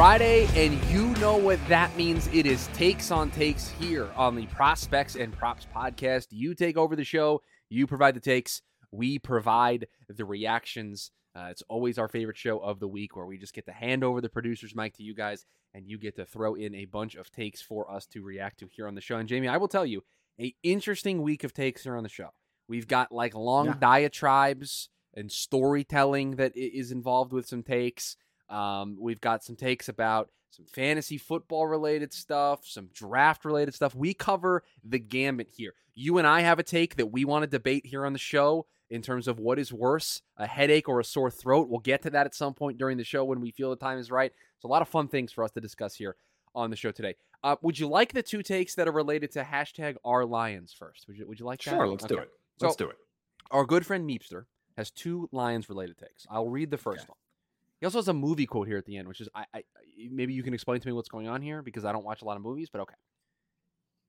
Friday, and you know what that means. It is takes on takes here on the Prospects and Props podcast. You take over the show, you provide the takes, we provide the reactions. Uh, it's always our favorite show of the week where we just get to hand over the producer's mic to you guys, and you get to throw in a bunch of takes for us to react to here on the show. And Jaime, I will tell you, a interesting week of takes here on the show. We've got like long Yeah. diatribes and storytelling that is involved with some takes. Um, we've got some takes about some fantasy football related stuff, some draft related stuff. We cover the gambit here. You and I have a take that we want to debate here on the show in terms of what is worse, a headache or a sore throat. We'll get to that at some point during the show when we feel the time is right. It's a lot of fun things for us to discuss here on the show today. Uh, would you like the two takes that are related to hashtag our Lions first? Would you, would you like that? Sure, let's do it. Let's So- do it. Our good friend Meepster has two Lions related takes. I'll read the first Okay. one. He also has a movie quote here at the end, which is I, I maybe you can explain to me what's going on here because I don't watch a lot of movies, but okay.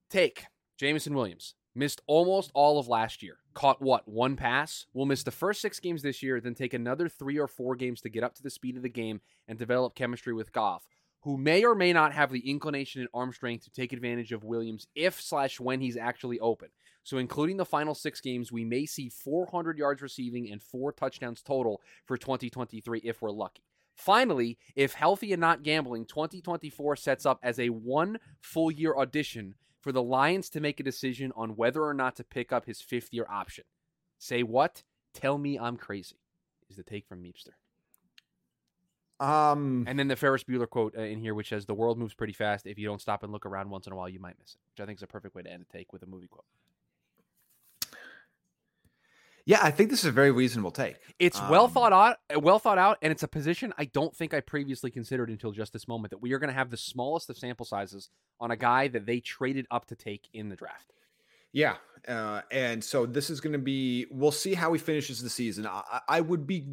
Take Jameson Williams missed almost all of last year. Caught what one pass? Will miss the first six games this year, then take another three or four games to get up to the speed of the game and develop chemistry with Goff, who may or may not have the inclination and arm strength to take advantage of Williams if slash when he's actually open. So, including the final six games, we may see 400 yards receiving and four touchdowns total for 2023 if we're lucky. Finally, if healthy and not gambling, 2024 sets up as a one full year audition for the Lions to make a decision on whether or not to pick up his fifth year option. Say what? Tell me I'm crazy, is the take from Meepster. Um, And then the Ferris Bueller quote uh, in here, which says, The world moves pretty fast. If you don't stop and look around once in a while, you might miss it, which I think is a perfect way to end a take with a movie quote. yeah, I think this is a very reasonable take. It's well Um, thought out, uh, well thought out, and it's a position I don't think I previously considered until just this moment that we are going to have the smallest of sample sizes on a guy that they traded up to take in the draft. Yeah, uh, and so this is going to be. We'll see how he finishes the season. I I would be.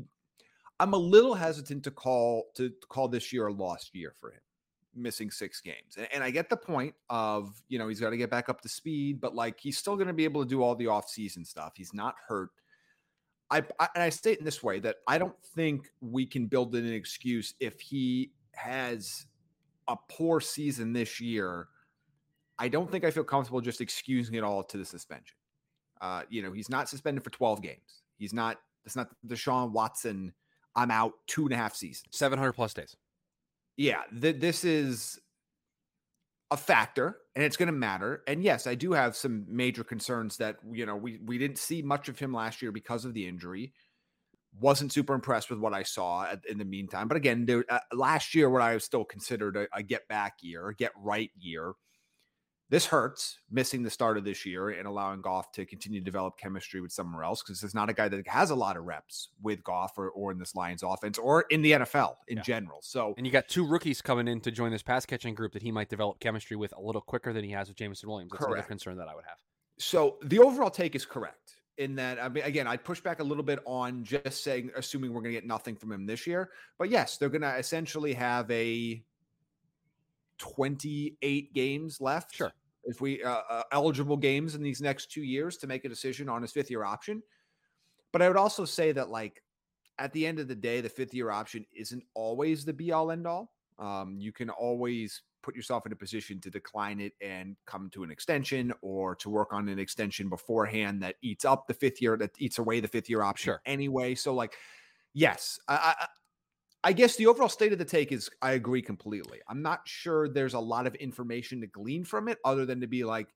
I'm a little hesitant to call to call this year a lost year for him, missing six games. And, and I get the point of you know he's got to get back up to speed, but like he's still going to be able to do all the off-season stuff. He's not hurt. I, I and I state in this way that I don't think we can build in an excuse if he has a poor season this year. I don't think I feel comfortable just excusing it all to the suspension. Uh, you know, he's not suspended for 12 games. He's not, it's not the Deshaun Watson. I'm out two and a half seasons. 700 plus days. Yeah, th- this is a factor and it's going to matter. And yes, I do have some major concerns that, you know, we, we didn't see much of him last year because of the injury. Wasn't super impressed with what I saw at, in the meantime. But again, there, uh, last year, what I was still considered a, a get back year, a get right year. This hurts missing the start of this year and allowing Goff to continue to develop chemistry with somewhere else because there's not a guy that has a lot of reps with Goff or, or in this Lions offense or in the NFL in Yeah. general. So And you got two rookies coming in to join this pass catching group that he might develop chemistry with a little quicker than he has with Jameson Williams. That's another Correct. concern that I would have. so the overall take is correct in that I mean again I'd push back a little bit on just saying assuming we're going to get nothing from him this year but yes they're going to essentially have a 28 games left Sure. if we uh, uh, eligible games in these next 2 years to make a decision on his fifth year option but I would also say that like at the end of the day the fifth year option isn't always the be all end all um, you can always put yourself in a position to decline it and come to an extension or to work on an extension beforehand that eats up the fifth year that eats away the fifth year option Sure. anyway so like yes I, I guess the overall state of the take is I agree completely. I'm not sure there's a lot of information to glean from it other than to be like,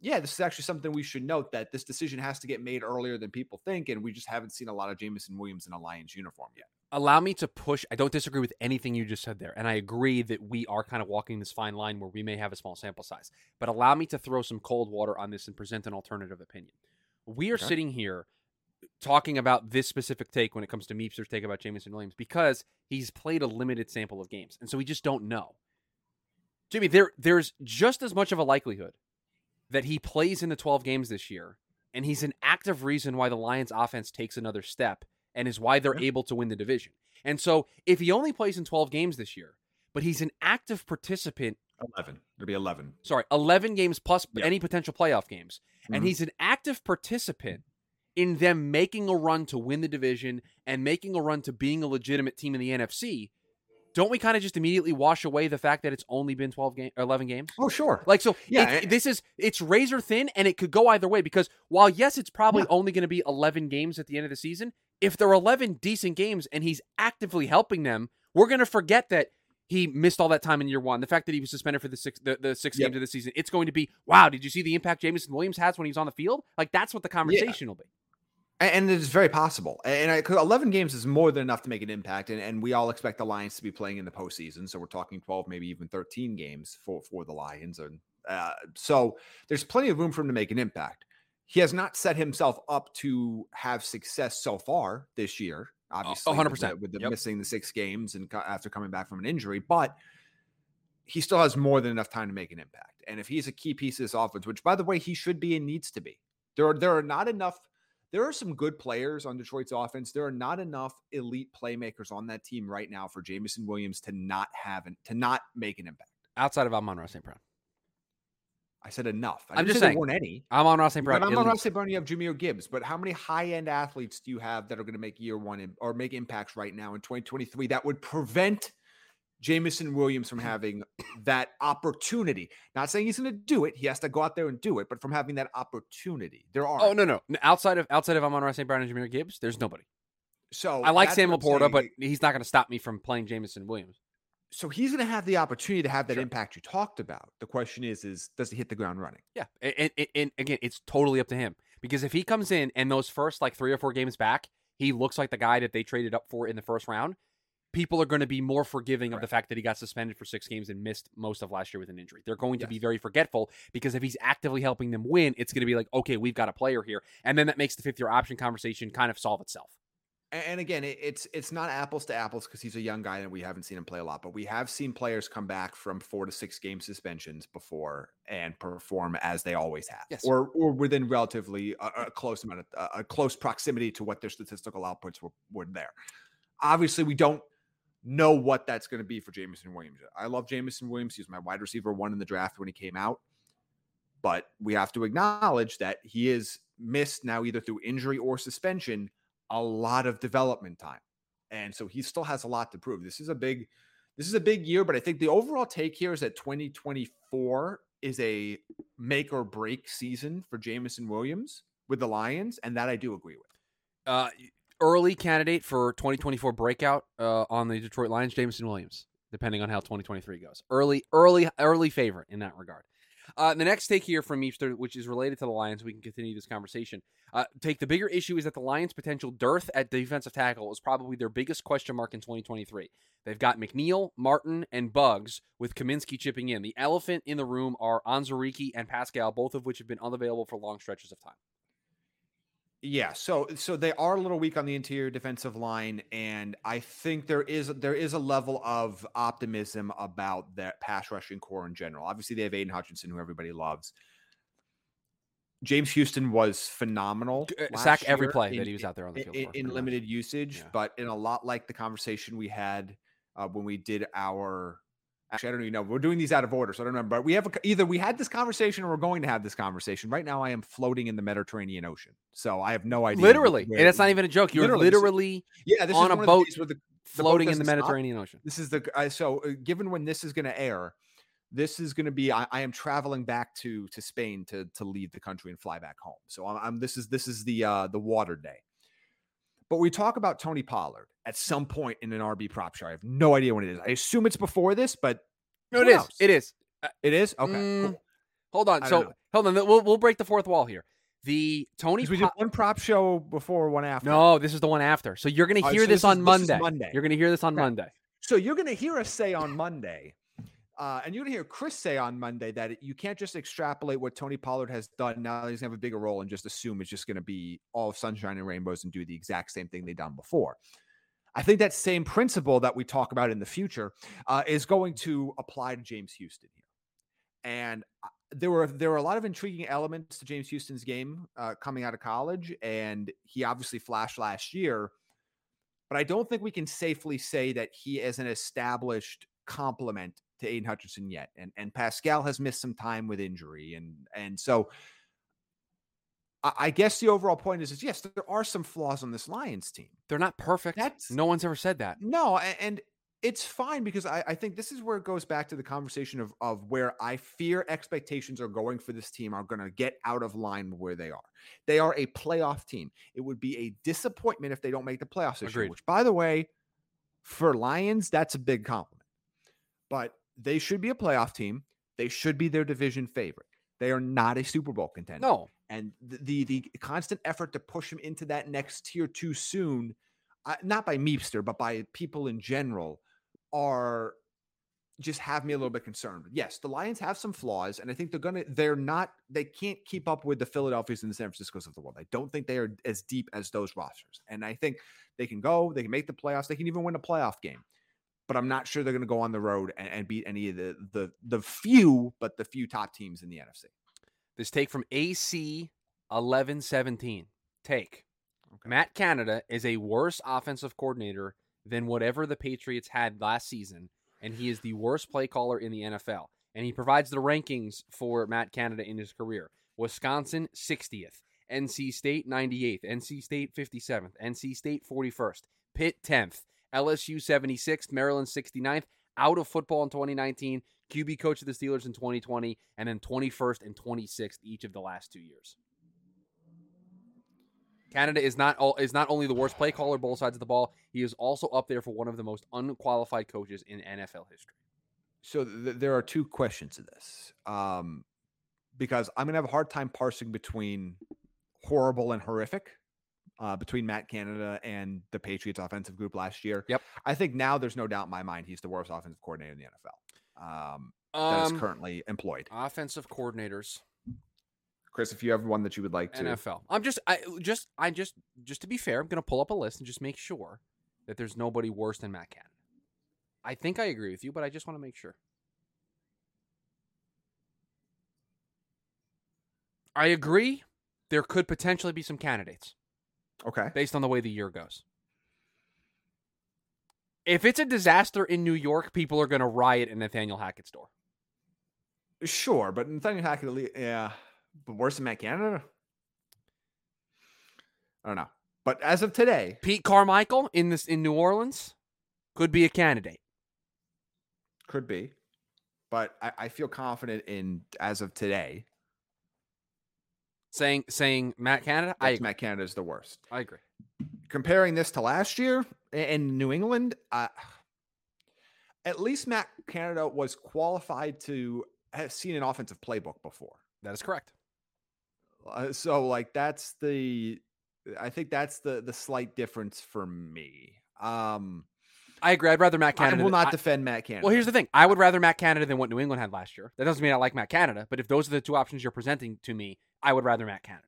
yeah, this is actually something we should note that this decision has to get made earlier than people think, and we just haven't seen a lot of Jameson Williams in a Lions uniform yet. allow me to push. I don't disagree with anything you just said there, and I agree that we are kind of walking this fine line where we may have a small sample size. But allow me to throw some cold water on this and present an alternative opinion. We are Okay. sitting here talking about this specific take when it comes to Meepster's take about Jameson Williams because he's played a limited sample of games, and so we just don't know. Jimmy, there there's just as much of a likelihood that he plays in the 12 games this year, and he's an active reason why the Lions offense takes another step and is why they're Yeah. able to win the division. And so if he only plays in 12 games this year, but he's an active participant, 11. It'll be 11. sorry, 11 games plus Yeah. any potential playoff games, and Mhm. he's an active participant in them making a run to win the division and making a run to being a legitimate team in the NFC, don't we kind of just immediately wash away the fact that it's only been 12 game 11 games? Oh, sure. Like so Yeah, and- this is it's razor thin and it could go either way because while yes it's probably Yeah. only going to be 11 games at the end of the season, if there are 11 decent games and he's actively helping them, we're going to forget that he missed all that time in year 1. The fact that he was suspended for the six the, the 6 Yep. games of the season, it's going to be, wow, did you see the impact Jameson Williams has when he was on the field? Like that's what the conversation will be. And it's very possible. And I, 'cause 11 games is more than enough to make an impact. And, and we all expect the Lions to be playing in the postseason. So we're talking 12, maybe even 13 games for, for the Lions. And uh, so there's plenty of room for him to make an impact. He has not set himself up to have success so far this year. Obviously, with 100%. the- with the Yep. missing the six games and co- after coming back from an injury, but he still has more than enough time to make an impact. And if he's a key piece of this offense, which by the way he should be and needs to be, there are there are not enough. There are some good players on Detroit's offense. There are not enough elite playmakers on that team right now for Jameson Williams to not have an, to not make an impact. Outside of Amon-Ra St. Brown. I said enough. I I'm just say saying. there weren't any. Amon-Ra St. Brown. I'm on. Ross St. Brown. You have Jahmyr Gibbs, but how many high end athletes do you have that are going to make year one in, or make impacts right now in 2023 that would prevent Jameson Williams from mm. having that opportunity? Not saying he's going to do it; he has to go out there and do it, but from having that opportunity, there are. Oh no, no. Outside of outside of Amon-Ra St. Brown and Jahmyr Gibbs, there's nobody. So I like Sam LaPorta, but he's not going to stop me from playing Jameson Williams. so he's going to have the opportunity to have that Sure. impact you talked about. The question is, is does he hit the ground running? Yeah, and, and, and again, it's totally up to him because if he comes in and those first like three or four games back, he looks like the guy that they traded up for in the first round. People are going to be more forgiving of the fact that he got suspended for six games and missed most of last year with an injury. They're going to be very forgetful because if he's actively helping them win, it's going to be like, okay, we've got a player here, and then that makes the fifth year option conversation kind of solve itself. And again, it's it's not apples to apples because he's a young guy and we haven't seen him play a lot. But we have seen players come back from four to six game suspensions before and perform as they always have, Yes. or or within relatively a, a close amount of a, a close proximity to what their statistical outputs were, were there. Obviously, we don't know what that's going to be for Jameson Williams. I love Jameson Williams. He was my wide receiver one in the draft when he came out. But we have to acknowledge that he is missed now either through injury or suspension a lot of development time. And so he still has a lot to prove. This is a big this is a big year, but I think the overall take here is that 2024 is a make or break season for Jameson Williams with the Lions, and that I do agree with. Uh, early candidate for 2024 breakout uh, on the Detroit Lions, Jameson Williams, depending on how 2023 goes. Early, early, early favorite in that regard. Uh, the next take here from Easter, which is related to the Lions, we can continue this conversation. Uh, take the bigger issue is that the Lions' potential dearth at defensive tackle is probably their biggest question mark in 2023. They've got McNeill, Martin, and Buggs, with Cominsky chipping in. The elephant in the room are Onwuzurike and Paschal, both of which have been unavailable for long stretches of time. Yeah, so so they are a little weak on the interior defensive line, and I think there is there is a level of optimism about that pass rushing core in general. Obviously, they have Aidan Hutchinson, who everybody loves. James Houston was phenomenal. Uh, Sack every play in- that he was out there on the field in- for, in limited usage, Yeah. but in a lot like the conversation we had uh, when we did our. Actually, I don't even know. We're doing these out of order, so I don't remember. But we have a, either we had this conversation or we're going to have this conversation. Right now, I am floating in the Mediterranean Ocean, so I have no idea. Literally, and it's not even a joke. You're Literally, literally, yeah, this on is a boat the, the boat floating in the doesn't stop. Mediterranean Ocean. This is the uh, so uh, given when this is going to air, this is going to be. I, I am traveling back to to Spain to to leave the country and fly back home. So I'm, I'm this is this is the uh the water day. But we talk about Tony Pollard at some point in an RB prop show. I have no idea when it is. I assume it's before this, but No, it is. It is. it is okay. Mm, cool. Hold on. So know. hold on. We'll we'll break the fourth wall here. The Tony. we did one prop show before, one after. no, this is the one after. So you're going to Uh, hear so this, this on is- this Monday. Monday. You're going to hear this on Okay. Monday. So you're going to hear us say on Monday, uh, and you're going to hear Chris say on Monday that it- you can't just extrapolate what Tony Pollard has done now that he's going to have a bigger role and just assume it's just going to be all sunshine and rainbows and do the exact same thing they've done before. I think that same principle that we talk about in the future uh, is going to apply to James Houston here. And there were there were a lot of intriguing elements to James Houston's game uh, coming out of college, and he obviously flashed last year. But I don't think we can safely say that he is an established complement to Aidan Hutchinson yet. And and Paschal has missed some time with injury, and and so I, guess the overall point is is yes, there are some flaws on this Lions team. They're not perfect. That's- no one's ever said that. No, and it's fine because I, I think this is where it goes back to the conversation of of where I fear expectations are going for this team are going to get out of line where they are. They are a playoff team. It would be a disappointment if they don't make the playoffs this year. Which, by the way, for Lions, that's a big compliment. But they should be a playoff team. They should be their division favorite. They are not a Super Bowl contender No, and the the, the constant effort to push him into that next tier too soon, uh, not by Meepster, but by people in general, are just have me a little bit concerned. Yes, the Lions have some flaws, and I think they're gonna they're not they can't keep up with the Philadelphias and the San Franciscos of the world. I don't think they are as deep as those rosters, and I think they can go, they can make the playoffs, they can even win a playoff game. But I'm not sure they're going to go on the road and, and beat any of the the the few, but the few top teams in the NFC. This take from AC eleven seventeen. Take Matt Canada is a worse offensive coordinator than whatever the Patriots had last season, and he is the worst play caller in the NFL. And he provides the rankings for Matt Canada in his career. Wisconsin 60th, NC State 98th, NC State 57th, NC State 41st, Pitt 10th, LSU 76th, Maryland 69th, out of football in 2019, QB coach of the Steelers in 2020, and then 21st and 26th each of the last two years. Canada is not all, is not only the worst play caller both sides of the ball, he is also up there for one of the most unqualified coaches in NFL history. so th- there are two questions to this um, because i'm going to have a hard time parsing between horrible and horrific uh, between matt canada and the patriots offensive group last year Yep. i think now there's no doubt in my mind he's the worst offensive coordinator in the nfl um, that is Um, currently employed offensive coordinators chris if you have one that you would like to NFL. I'm just I just I just just to be fair, I'm going to pull up a list and just make sure that there's nobody worse than Matt Canada. I think I agree with you, but I just want to make sure. I agree. There could potentially be some candidates okay based on the way the year goes. If it's a disaster in New York, people are going to riot in Nathaniel Hackett's door. sure but nathaniel hackett yeah but worse than matt canada i don't know but as of today Pete Carmichael in this in New Orleans could be a candidate. Could be. But I, I feel confident in as of today. Saying saying Matt Canada, I I agree. Matt Canada is the worst. I agree. Comparing this to last year in New England, uh, at least Matt Canada was qualified to have seen an offensive playbook before. That is correct. Uh, so like that's the I think that's the the slight difference for me. Um I agree. I'd rather Matt I Canada. will than- not I- defend Matt Canada. well, here's the thing. I would rather Matt Canada than what New England had last year. That doesn't mean I like Matt Canada, but if those are the two options you're presenting to me, I would rather Matt Canada.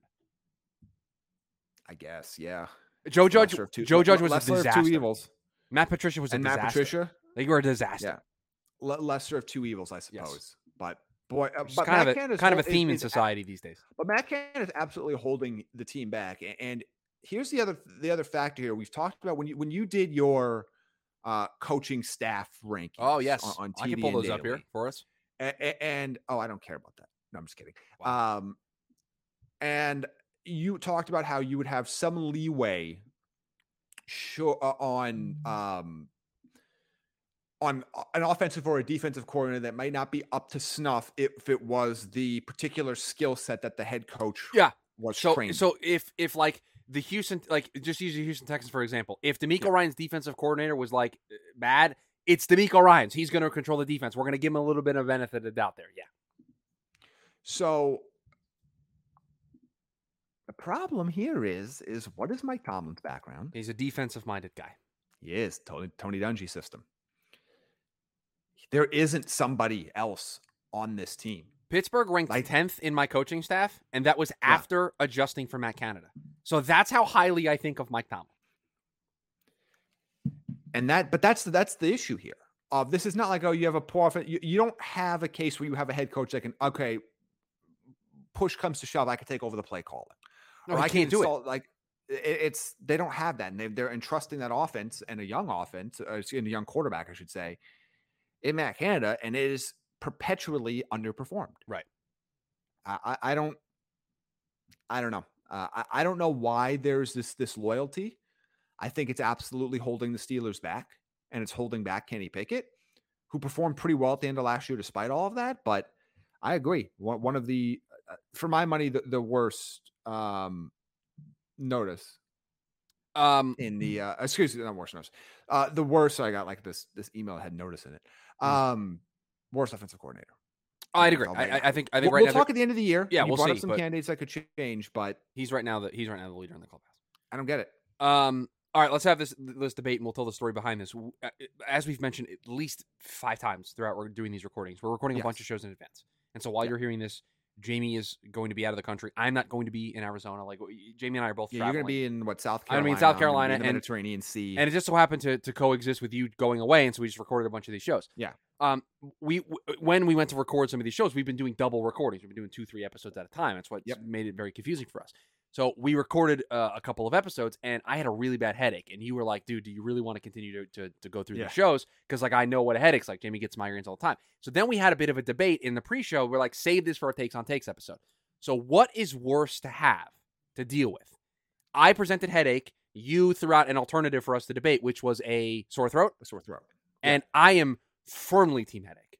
I guess, yeah. Joe Judge. Two- Joe Judge was a disaster. two evils. Matt Patricia was a And disaster. Matt Patricia, They were a disaster. Yeah. le- lesser of two evils, I suppose. But boy, uh, It's but kind Matt of a Canada's kind of a theme in is- is society these days. But Matt Canada is absolutely holding the team back. And here's the other the other factor here. We've talked about when you when you did your uh, coaching staff rankings. Oh yes, on, on TV I can pull and those up here for us. A- a- And, oh, I don't care about that. No, I'm just kidding. Wow. Um, and you talked about how you would have some leeway, sure, uh, on um, on uh, an offensive or a defensive coordinator that might not be up to snuff if it was the particular skill set that the head coach Yeah. was So trained. so if if like the Houston like just use the Houston Texans for example, if DeMeco Ryan's defensive coordinator was like uh, bad, it's DeMeco Ryan's. He's going to control the defense. We're going to give him a little bit of benefit of the doubt there. Yeah. So problem here is is what is Mike Tomlin's background? He's a defensive minded guy. He is Tony Tony Dungy system. There isn't somebody else on this team. Pittsburgh ranked Like- 10th in my coaching staff, and that was after adjusting for Matt Canada. So that's how highly I think of Mike Tomlin. And that but that's the that's the issue here. Uh, this is not like oh you have a poor. You, you don't have a case where you have a head coach that can okay push comes to shove, I could take over the play calling. No, I can can't do it. install- Like it's they don't have that, and they, they're entrusting that offense and a young offense, uh, excuse a young quarterback, I should say, in Matt Canada, and it is perpetually underperformed. Right. I, I, I don't, I don't know. Uh, I, I don't know why there's this this loyalty. I think it's absolutely holding the Steelers back, and it's holding back Kenny Pickett, who performed pretty well at the end of last year, despite all of that. But I agree. One, one of the, uh, for my money, the, the worst um, notice Um, in the uh, excuse me, not worst notice. Uh, the worst I got like this this email had notice in it. Mm. Um, worst offensive coordinator. I'd agree. I. I I think I think we'll, right we'll now talk at the end of the year. Yeah, you we'll brought see, up some candidates that could change, but he's right now that he's right now the leader in the clubhouse. I don't get it. Um, all right, let's have this this debate, and we'll tell the story behind this. Uh, As we've mentioned at least five times throughout, we're doing these recordings. We're recording a bunch of shows in advance, and so while Yeah. you're hearing this, Jaime is going to be out of the country. I'm not going to be in Arizona. Like Jaime and I are both Yeah, traveling. you're going to be in what South Carolina? I mean South Carolina in the and- Mediterranean Sea. and it just so happened to, to coexist with you going away, and so we just recorded a bunch of these shows. Yeah. Um. We w- when we went to record some of these shows, we've been doing double recordings. We've been doing two, three episodes at a time. That's what Yep. made it very confusing for us. So we recorded uh, a couple of episodes, and I had a really bad headache. And you were like, "Dude, do you really want to continue to to, to go through Yeah. these shows?" Because like I know what a headache's like. Jaime gets migraines all the time. So then we had a bit of a debate in the pre-show. We're like, "Save this for our takes on takes episode." So what is worse to have to deal with? I presented headache. You threw out an alternative for us to debate, which was a sore throat, a sore throat. Yeah. and I am firmly team headache.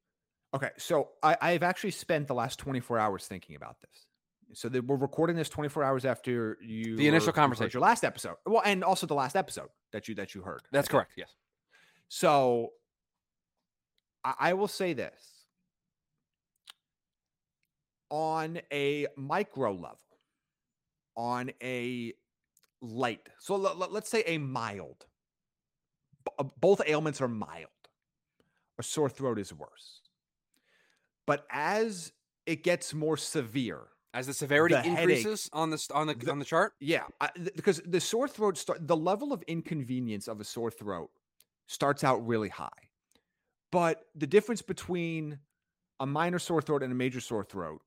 Okay, so I, I've actually spent the last 24 hours thinking about this. So that we're recording this 24 hours after you The initial heard conversation. your last episode. Well, and also the last episode that you that you heard. That's correct. Yes. So I, I will say this on a micro level, on a light, so let, let, us say a mild, b- uh, both ailments are mild. A sore throat is worse. But as it gets more severe, As the severity The headache- increases on the on the, the- on the chart, yeah, I, th- because the sore throat start the level of inconvenience of a sore throat starts out really high. But the difference between a minor sore throat and a major sore throat,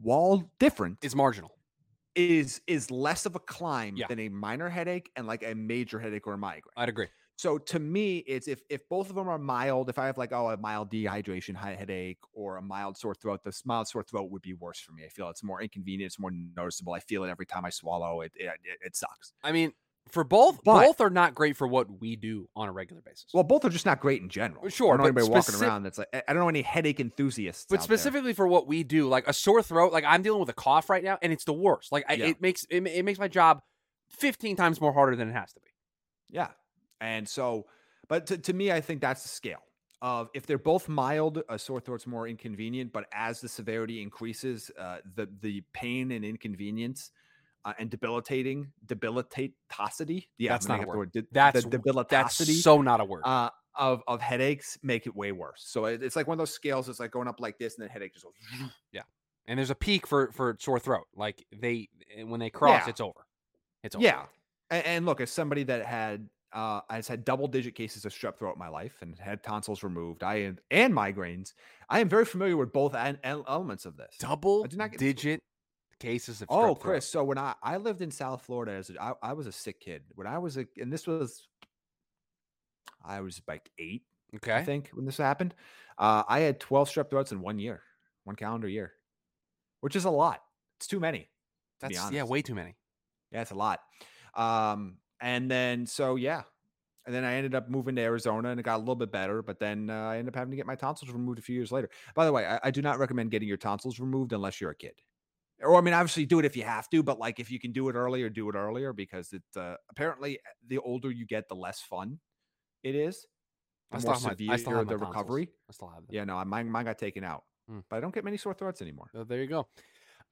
while different, is marginal. is is less of a climb Yeah. than a minor headache and like a major headache or a migraine. I'd agree. So to me, it's if if both of them are mild, if I have like oh a mild dehydration, high headache, or a mild sore throat, the mild sore throat would be worse for me. I feel it's more inconvenient, it's more noticeable. I feel it every time I swallow. It it, it, sucks. I mean, for both, But- both are not great for what we do on a regular basis. Well, both are just not great in general. Sure, I don't know anybody walking around that's like I don't know any headache enthusiasts. but out there. specifically for what we do, like a sore throat, like I'm dealing with a cough right now, and it's the worst. Like I, Yeah. it makes it, it makes my job fifteen times more harder than it has to be. Yeah. And so, but to, to me, I think that's the scale of if they're both mild, a sore throat's more inconvenient, but as the severity increases, uh, the the pain and inconvenience uh, and debilitating debilitatosity. Yeah, That's not a word. de- That's the That's so not a word. uh, of of headaches make it way worse. So it, it's like one of those scales. It's like going up like this, and then headache just goes. Yeah, and there's a peak for for sore throat. Like they when they cross, Yeah. it's over. It's over. Yeah. And, and look, as somebody that had uh has had double digit cases of strep throughout my life and had tonsils removed, I am and migraines, I am very familiar with both an, an- elements of this. double I not get- digit cases of Oh, strep throat. Chris. So when I I lived in South Florida as a, I, I was a sick kid. When I was a and this was I was like eight, Okay, I think, when this happened. Uh I had 12 strep throats in one year, one calendar year. Which is a lot. It's too many. That's yeah, way too many. Yeah, it's a lot. Um, and then so yeah, and then I ended up moving to Arizona, and it got a little bit better. But then uh, I ended up having to get my tonsils removed a few years later. By the way, I, I do not recommend getting your tonsils removed unless you're a kid. Or I mean, obviously do it if you have to, but like if you can do it earlier, do it earlier because it uh, apparently the older you get, the less fun it is. I The still more have my, severe I still have my the tonsils. recovery. I still have them. Yeah, no, mine mine got taken out, Hmm. but I don't get many sore throats anymore. So there you go.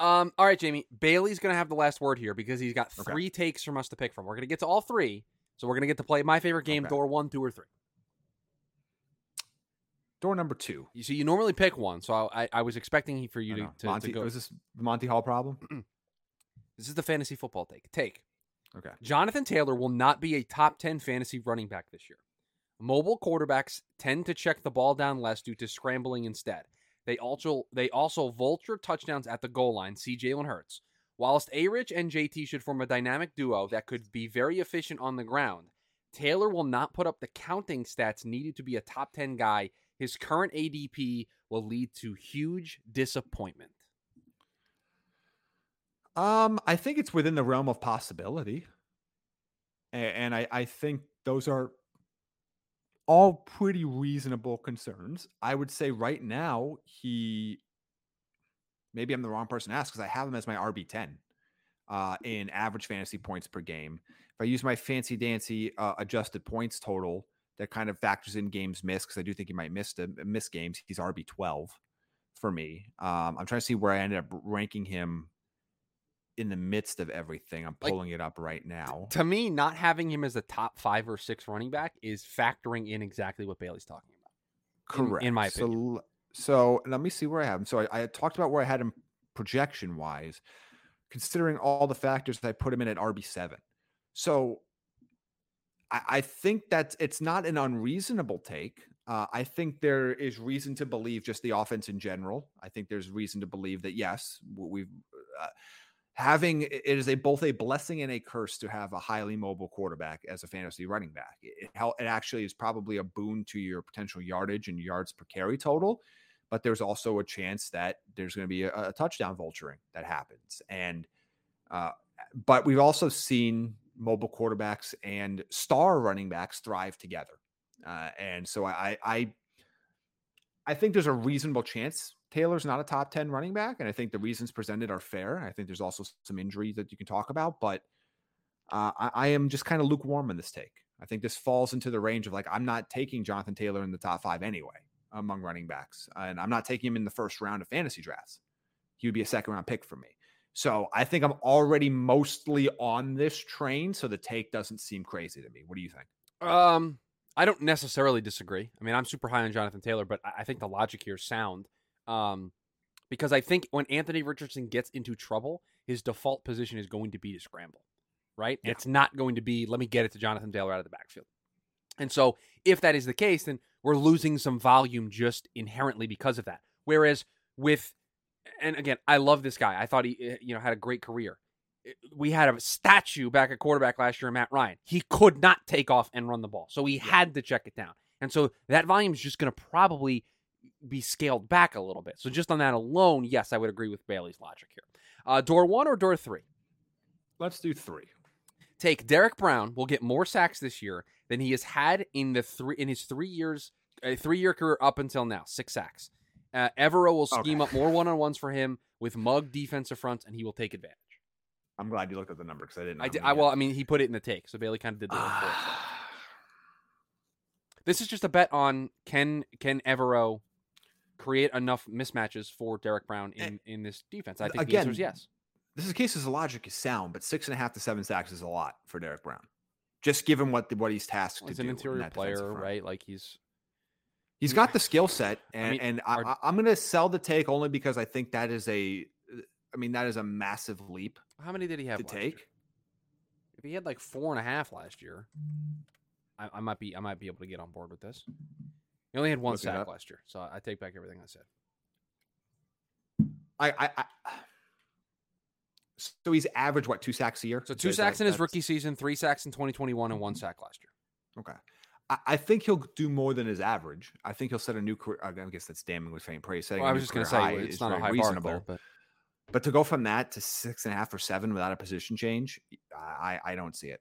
Um, all right, Jaime. Bailey's gonna have the last word here because he's got Okay. three takes from us to pick from. We're gonna get to all three, so we're gonna get to play my favorite game: Okay. door one, two, or three. Door number two. You see, you normally pick one, so I, I, I was expecting for you to, to, Monty, to go. was this the Monty Hall problem? This is the fantasy football take. Take. Okay. Jonathan Taylor will not be a top 10 fantasy running back this year. Mobile quarterbacks tend to check the ball down less due to scrambling instead. They also they also vulture touchdowns at the goal line. See Jalen Hurts. Whilst A Rich and JT should form a dynamic duo that could be very efficient on the ground, Taylor will not put up the counting stats needed to be a top 10 guy. His current ADP will lead to huge disappointment. Um, I think it's within the realm of possibility. And, and I, I think those are all pretty reasonable concerns. I would say right now, he maybe I'm the wrong person to ask because I have him as my RB10 uh, in average fantasy points per game. If I use my fancy dancy uh, adjusted points total, that kind of factors in games missed because I do think he might miss the miss games. He's RB12 for me. Um, I'm trying to see where I ended up ranking him in the midst of everything. I'm Like, pulling it up right now. To me, not having him as a top five or six running back is factoring in exactly what Bailey's talking about. Correct. in my So, opinion. l- so let me see where I have him. So I, I talked about where I had him projection wise, considering all the factors that I put him in at RB7. So I, I think that it's not an unreasonable take. Uh, I think there is reason to believe just the offense in general. I think there's reason to believe that yes, we've uh, having it is a both a blessing and a curse to have a highly mobile quarterback as a fantasy running back. It, it, it actually is probably a boon to your potential yardage and yards per carry total, but there's also a chance that there's going to be a, a touchdown vulturing that happens. And uh, but we've also seen mobile quarterbacks and star running backs thrive together. Uh, and so I, I, I think there's a reasonable chance Taylor's not a top 10 running back. And I think the reasons presented are fair. I think there's also some injuries that you can talk about, but uh, I, I am just kind of lukewarm in this take. I think this falls into the range of like, I'm not taking Jonathan Taylor in the top five anyway among running backs. And I'm not taking him in the first round of fantasy drafts. He would be a second round pick for me. So I think I'm already mostly on this train. So the take doesn't seem crazy to me. What do you think? Um, I don't necessarily disagree. I mean, I'm super high on Jonathan Taylor, but I I think the logic here is sound. Um, because I think when Anthony Richardson gets into trouble, his default position is going to be to scramble, right? Yeah. It's not going to be let me get it to Jonathan Taylor out of the backfield. And so, if that is the case, then we're losing some volume just inherently because of that. Whereas with, and again, I love this guy. I thought he, eh, you know, had a great career. Eh, We had a statue back at quarterback last year, Matt Ryan. He could not take off and run the ball, so he had to check it down. And so that volume is just going to probably be scaled back a little bit. So just on that alone, yes, I would agree with Bailey's logic here. Uh, door one or door three? Let's do three. take Derrick Brown will get more sacks this year than he has had in the three in his three years a three year career up until now six sacks. Uh, Evero will scheme Okay. up more one on ones for him with mug defensive fronts, and he will take advantage. I'm glad you looked at the number because I didn't. know I did. I, well. I mean, he put it in the take, so Bailey kind of did the one for us. This is just a bet on can can Evero create enough mismatches for Derrick Brown in in this defense. I think the answer is Eh, Again, yes. this is cases the logic is sound, but six and a half to seven sacks is a lot for Derrick Brown. Just given what the, what he's tasked Well, to he's do. an in interior that player, right? Like he's He's got the skill set, and mean, and I, are- I, I'm going to sell the take only because I think that is a, I mean that is a massive leap how many did he have to last year? take. If he had like four and a half last year, I, I might be I might be able to get on board with this. He only had one Looking sack up. last year, so I take back everything I said. I, I, I so he's average what two sacks a year? So two sacks that- in his rookie season, three sacks in 2021, and one mm-hmm. sack last year. Okay. I, I think he'll do more than his average. I think he'll set a new career. I guess that's damning with faint praise. Setting Well, I was just going to say it's not a high reasonable. bar, but But to go from that to six and a half or seven without a position change, I, I don't see it.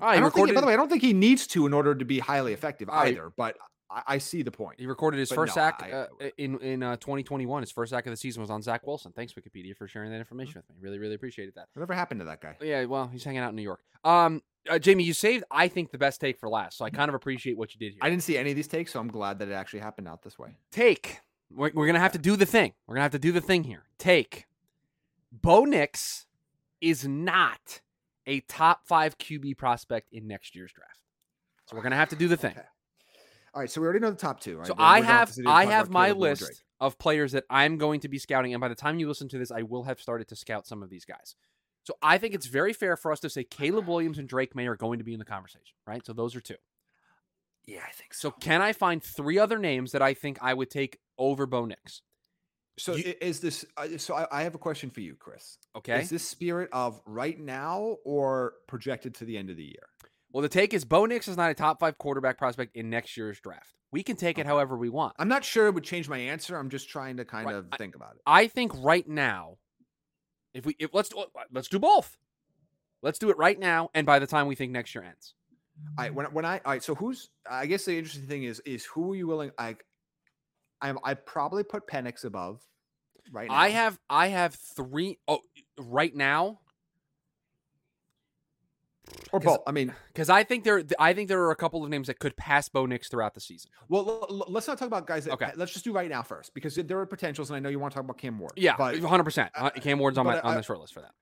right, I don't think, by the way, I don't think he needs to in order to be highly effective either. But I, I see the point. he recorded his but first no, sack I- uh, in in uh, 2021. His first sack of the season was on Zach Wilson. Thanks Wikipedia for sharing that information with me. Really, really appreciated that. Whatever happened to that guy? Yeah, well, he's hanging out in New York. Um, uh, Jaime, you saved I think the best take for last, so I kind of appreciate what you did here. I didn't see any of these takes, so I'm glad that it actually happened out this way. take. We're, we're gonna have to do the thing. We're gonna have to do the thing here. Take. Bo Nix is not a top five QB prospect in next year's draft. So we're gonna have to do the thing. Okay. All right, so we already know the top two. Right? So I we're going have to sit here and I have my list of players that I'm going to be scouting, and by the time you listen to this, I will have started to scout some of these guys. So I think it's very fair for us to say Caleb Williams and Drake Maye are going to be in the conversation, right? So those are two. Yeah, I think So so. can I find three other names that I think I would take over Bo Nix? So You- is this? So I, I have a question for you, Chris. Okay. Is this spirit of right now or projected to the end of the year? Well, the take is Bo Nix is not a top five quarterback prospect in next year's draft. We can take it however we want. I'm not sure it would change my answer. I'm just trying to kind Right, of think about it. I think right now, if we if let's do let's do both. Let's do it right now, and by the time we think next year ends, I when when I all right. So who's? I guess the interesting thing is is who are you willing? I I'm I probably put Penix above. Right. Now. I have I have three. Oh, right now or both. I mean, because I think there I think there are a couple of names that could pass Bo Nix throughout the season. well, l- l- let's not talk about guys. That, Okay. Let's just do right now first because there are potentials, and I know you want to talk about Cam Ward. Yeah, hundred percent. uh, Cam Ward's on my on I- the short list for that.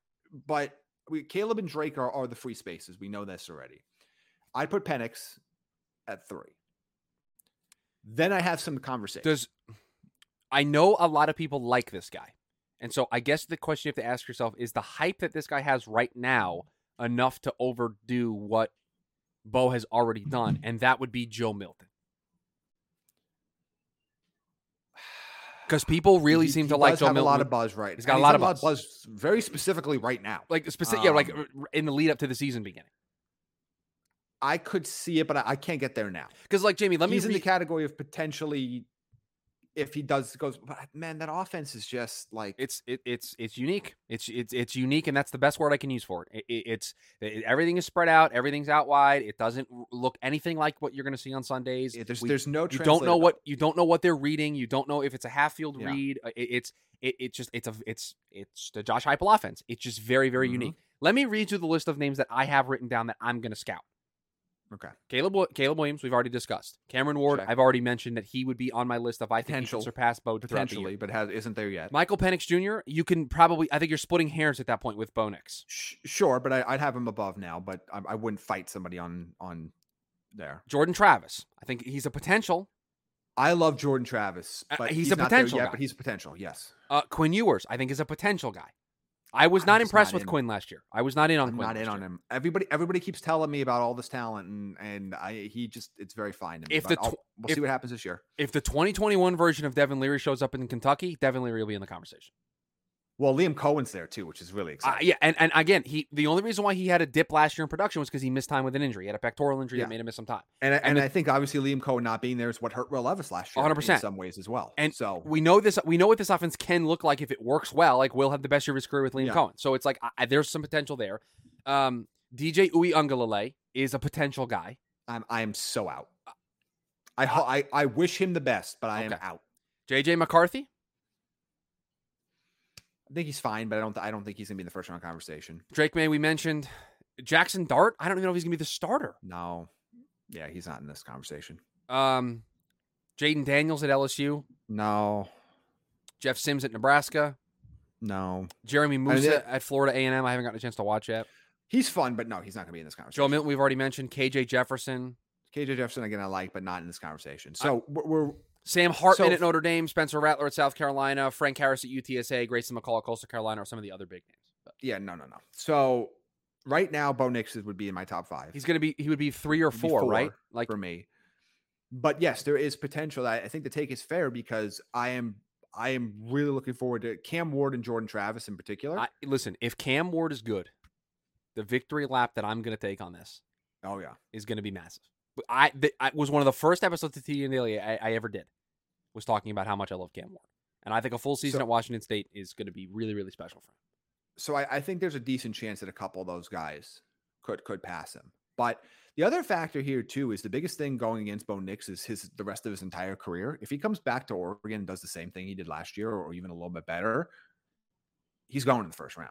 but we, Caleb and Drake are, are the free spaces. We know this already. I'd put Penix at three. Then I have some conversation. Does I know a lot of people like this guy, and so I guess the question you have to ask yourself is: the hype that this guy has right now enough to overdo what Bo has already done, and that would be Joe Milton. Because people really He- seem he to like Joe have Milton. a lot of buzz right. He's got and a lot had of buzz very specifically right now. like specific, yeah, like Um, in the lead up to the season beginning. I could see it, but I, I can't get there now. Because like Jaime, let me He's in the category of potentially, if he does goes. But man, that offense is just like it's it, it's it's unique. It's it's it's unique, and that's the best word I can use for it. It- it- it's it- everything is spread out, everything's out wide. It doesn't look anything like what you're going to see on Sundays. it- there's We- there's no. you don't know what you don't know what they're reading. You don't know if it's a half field Yeah. read. Uh, It, it's it, it just it's a it's it's the Josh Heupel offense. It's just very very Mhm. unique. Let me read you the list of names that I have written down that I'm going to scout. Okay. Caleb Caleb Williams, we've already discussed. Cameron Ward, Check. I've already mentioned that he would be on my list if I think he Potential. surpass Bo throughout the year. Potentially, but has, isn't there yet? Michael Penix Jr., you can probably, I think you're splitting hairs at that point with Bo Nix. Sh- sure, but I, I'd have him above now. But I, I wouldn't fight somebody on on there. Jordan Travis, I think he's a potential. I love Jordan Travis, Uh, but he's a not there potential yet, but he's a potential. Yes, Uh, Quinn Ewers, I think is a potential guy. I was I'm not impressed not with in. Quinn last year. I was not in on I'm Quinn. not in on year. him. Everybody, everybody keeps telling me about all this talent, and and I he just it's very fine. To me, If the tw- we'll if- see what happens this year. If the 2021 version of Devin Leary shows up in Kentucky, Devin Leary will be in the conversation. Well, Liam Coen's there too, which is really Uh, exciting. yeah, and, and again, he the only reason why he had a dip last year in production was because he missed time with an injury. He had a pectoral injury Yeah. that made him miss some time. and I- and and, I think obviously Liam Coen not being there is what hurt Will Levis last year, 100%. in some ways as well. And so We know this. We know what this offense can look like if it works well. Like we'll have the best year of his career with Liam Yeah. Coen. So it's like I, there's some potential there. Um, DJ Uiagalelei is a potential guy. I'm I am so out. I I I wish him the best, but I am out. JJ McCarthy, I think he's fine, but I don't I don't think he's gonna be in the first round conversation. Drake Maye. We mentioned Jackson Dart. I don't even know if he's gonna be the starter. No, yeah, he's not in this conversation. Um, Jayden Daniels at LSU. No, Jeff Sims at Nebraska. no, Jeremy Moussa that- at Florida A and M. I haven't gotten a chance to watch yet. he's fun, but no, he's not gonna be in this conversation. Joe Milton. We've already mentioned KJ Jefferson. KJ Jefferson again, I like, but not in this conversation. So we're, we're Sam Hartman So- at Notre Dame, Spencer Rattler at South Carolina, Frank Harris at UTSA, Grayson McCall at Coastal Carolina are some of the other big names. But yeah, no, no, no. So right now, Bo Nix would be in my top five. he's gonna be he would be three or four, four right? Like for me. But yes, there is potential. I, I think the take is fair because I am I am really looking forward to Cam Ward and Jordan Travis in particular. I, listen, if Cam Ward is good, the victory lap that I'm gonna take on this oh yeah, is gonna be massive. I, th- I was one of the first episodes of T and Daily I, I ever did was talking about how much I love Cam Ward, and I think a full season So- at Washington State is going to be really really special for him. so I, I think there's a decent chance that a couple of those guys could could pass him. But the other factor here too is the biggest thing going against Bo Nix is his the rest of his entire career. If he comes back to Oregon and does the same thing he did last year, or even a little bit better, he's going in the first round.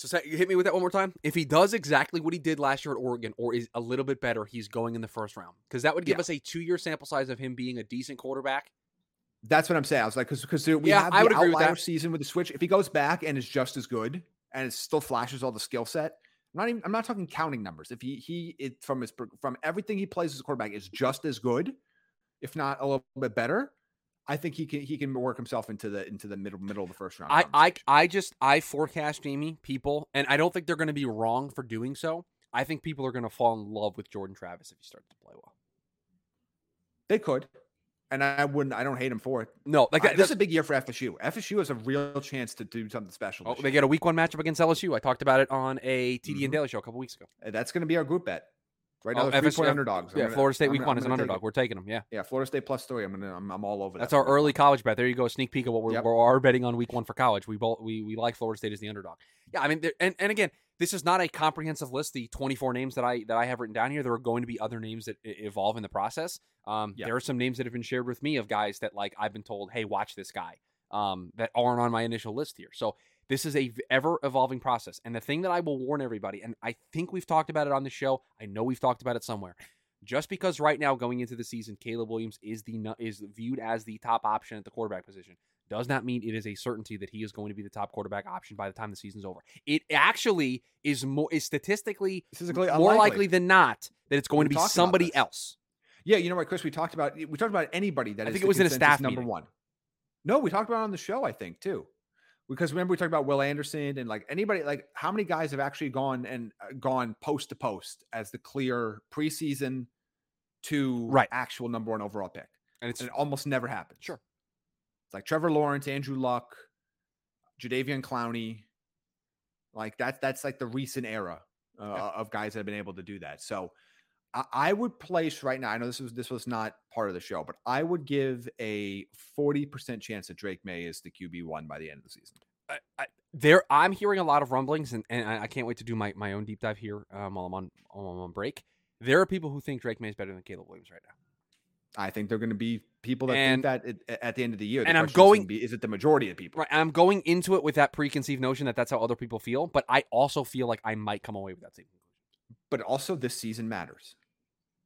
So say, hit me with that one more time. If he does exactly what he did last year at Oregon, or is a little bit better, he's going in the first round because that would give Yeah. us a two-year sample size of him being a decent quarterback. That's what I'm saying. I was like, because because we Yeah, have I the would agree with outlier that. season with the switch. If he goes back and is just as good and it still flashes all the skill set, I'm not even I'm not talking counting numbers. If he he it, from his from everything he plays as a quarterback is just as good, if not a little bit better, I think he can he can work himself into the into the middle middle of the first round. I, I. I just I forecast Jaime people, and I don't think they're going to be wrong for doing so. I think people are going to fall in love with Jordan Travis if he starts to play well. they could. and I wouldn't. I don't hate him for it. No, like that, this is a big year for FSU. FSU has a real chance to do something special. oh, they year. get a week one matchup against LSU. I talked about it on a TD Mhm. and Daily show a couple weeks ago. That's going to be our group bet. Right now, Oh, they're three FSU point underdogs. I'm Yeah, gonna- Florida State I'm week gonna- one is an underdog. it. We're taking them. Yeah. Yeah, Florida State plus three. I'm gonna. I'm, I'm all over that. That's our early college bet. There you go, a sneak peek of what we're, Yep. we are betting on week one for college. We both we, we like Florida State as the underdog. Yeah, I mean, and and again, this is not a comprehensive list. The 24 names that I that I have written down here, there are going to be other names that evolve in the process. Um, Yeah. there are some names that have been shared with me of guys that like I've been told, hey, watch this guy. Um, that aren't on my initial list here. So this is a ever evolving process. And the thing that I will warn everybody, and I think we've talked about it on the show. I know we've talked about it somewhere. Just because right now going into the season, Caleb Williams is the is viewed as the top option at the quarterback position, does not mean it is a certainty that he is going to be the top quarterback option by the time the season's over. It actually is more is statistically This is a great- more unlikely. likely than not that it's going We to be somebody else. Yeah, you know what, Chris? We talked about we talked about anybody that I is think it was in a staff number meeting. one. No, we talked about it on the show. I think too, because remember we talked about Will Anderson and like anybody like how many guys have actually gone and uh, gone post to post as the clear preseason to Right. actual number one overall pick, And it's and it almost never happens. Sure. it's like Trevor Lawrence, Andrew Luck, Jadeveon Clowney. Like that's that's like the recent era uh, of guys that have been able to do that. So I, I would place right now. I know this was this was not part of the show, but I would give a forty percent chance that Drake Maye is the QB one by the end of the season. I, I, there I'm hearing a lot of rumblings, and, and I, can't wait to do my, my own deep dive here um, while I'm on while I'm on break. There are people who think Drake Maye is better than Caleb Williams right now. I think they're going to be people that And- think that at, at the end of the year. The and I'm question is be, is it the majority of people? Right, I'm going into it with that preconceived notion that that's how other people feel, but I also feel like I might come away with that same conclusion. But also, this season matters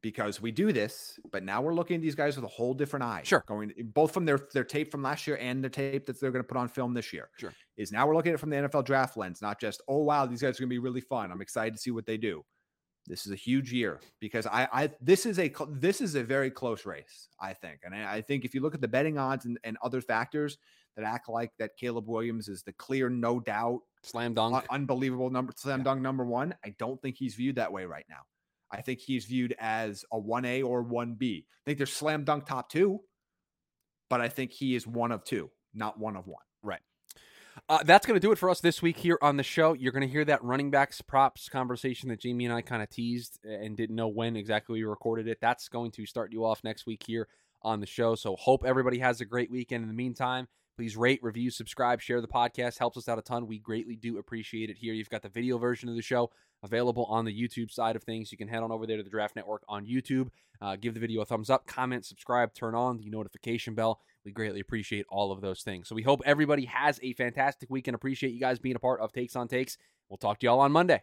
because we do this, but now we're looking at these guys with a whole different eye. Sure. going both from their their tape from last year and the tape that they're going to put on film this year. Sure. is now we're looking at it from the NFL draft lens, not just oh wow these guys are going to be really fun. I'm excited to see what they do. This is a huge year because I, I this is a this is a very close race, I think, and I, I think if you look at the betting odds and, and other factors that act like that Caleb Williams is the clear, no doubt, Slam dunk. un- unbelievable number slam Yeah. dunk number one, I don't think he's viewed that way right now. I think he's viewed as a one A or one B. I think there's slam dunk top two, but I think he is one of two, not one of one. Right. Uh, that's going to do it for us this week here on the show. You're going to hear that running backs props conversation that Jaime and I kind of teased and didn't know when exactly we recorded it. That's going to start you off next week here on the show. So hope everybody has a great weekend. In the meantime, please rate, review, subscribe, share the podcast. Helps us out a ton. We greatly do appreciate it here. You've got the video version of the show available on the YouTube side of things. You can head on over there to the Draft Network on YouTube. Uh, give the video a thumbs up, comment, subscribe, turn on the notification bell. We greatly appreciate all of those things. So we hope everybody has a fantastic week and appreciate you guys being a part of Takes on Takes. We'll talk to y'all on Monday.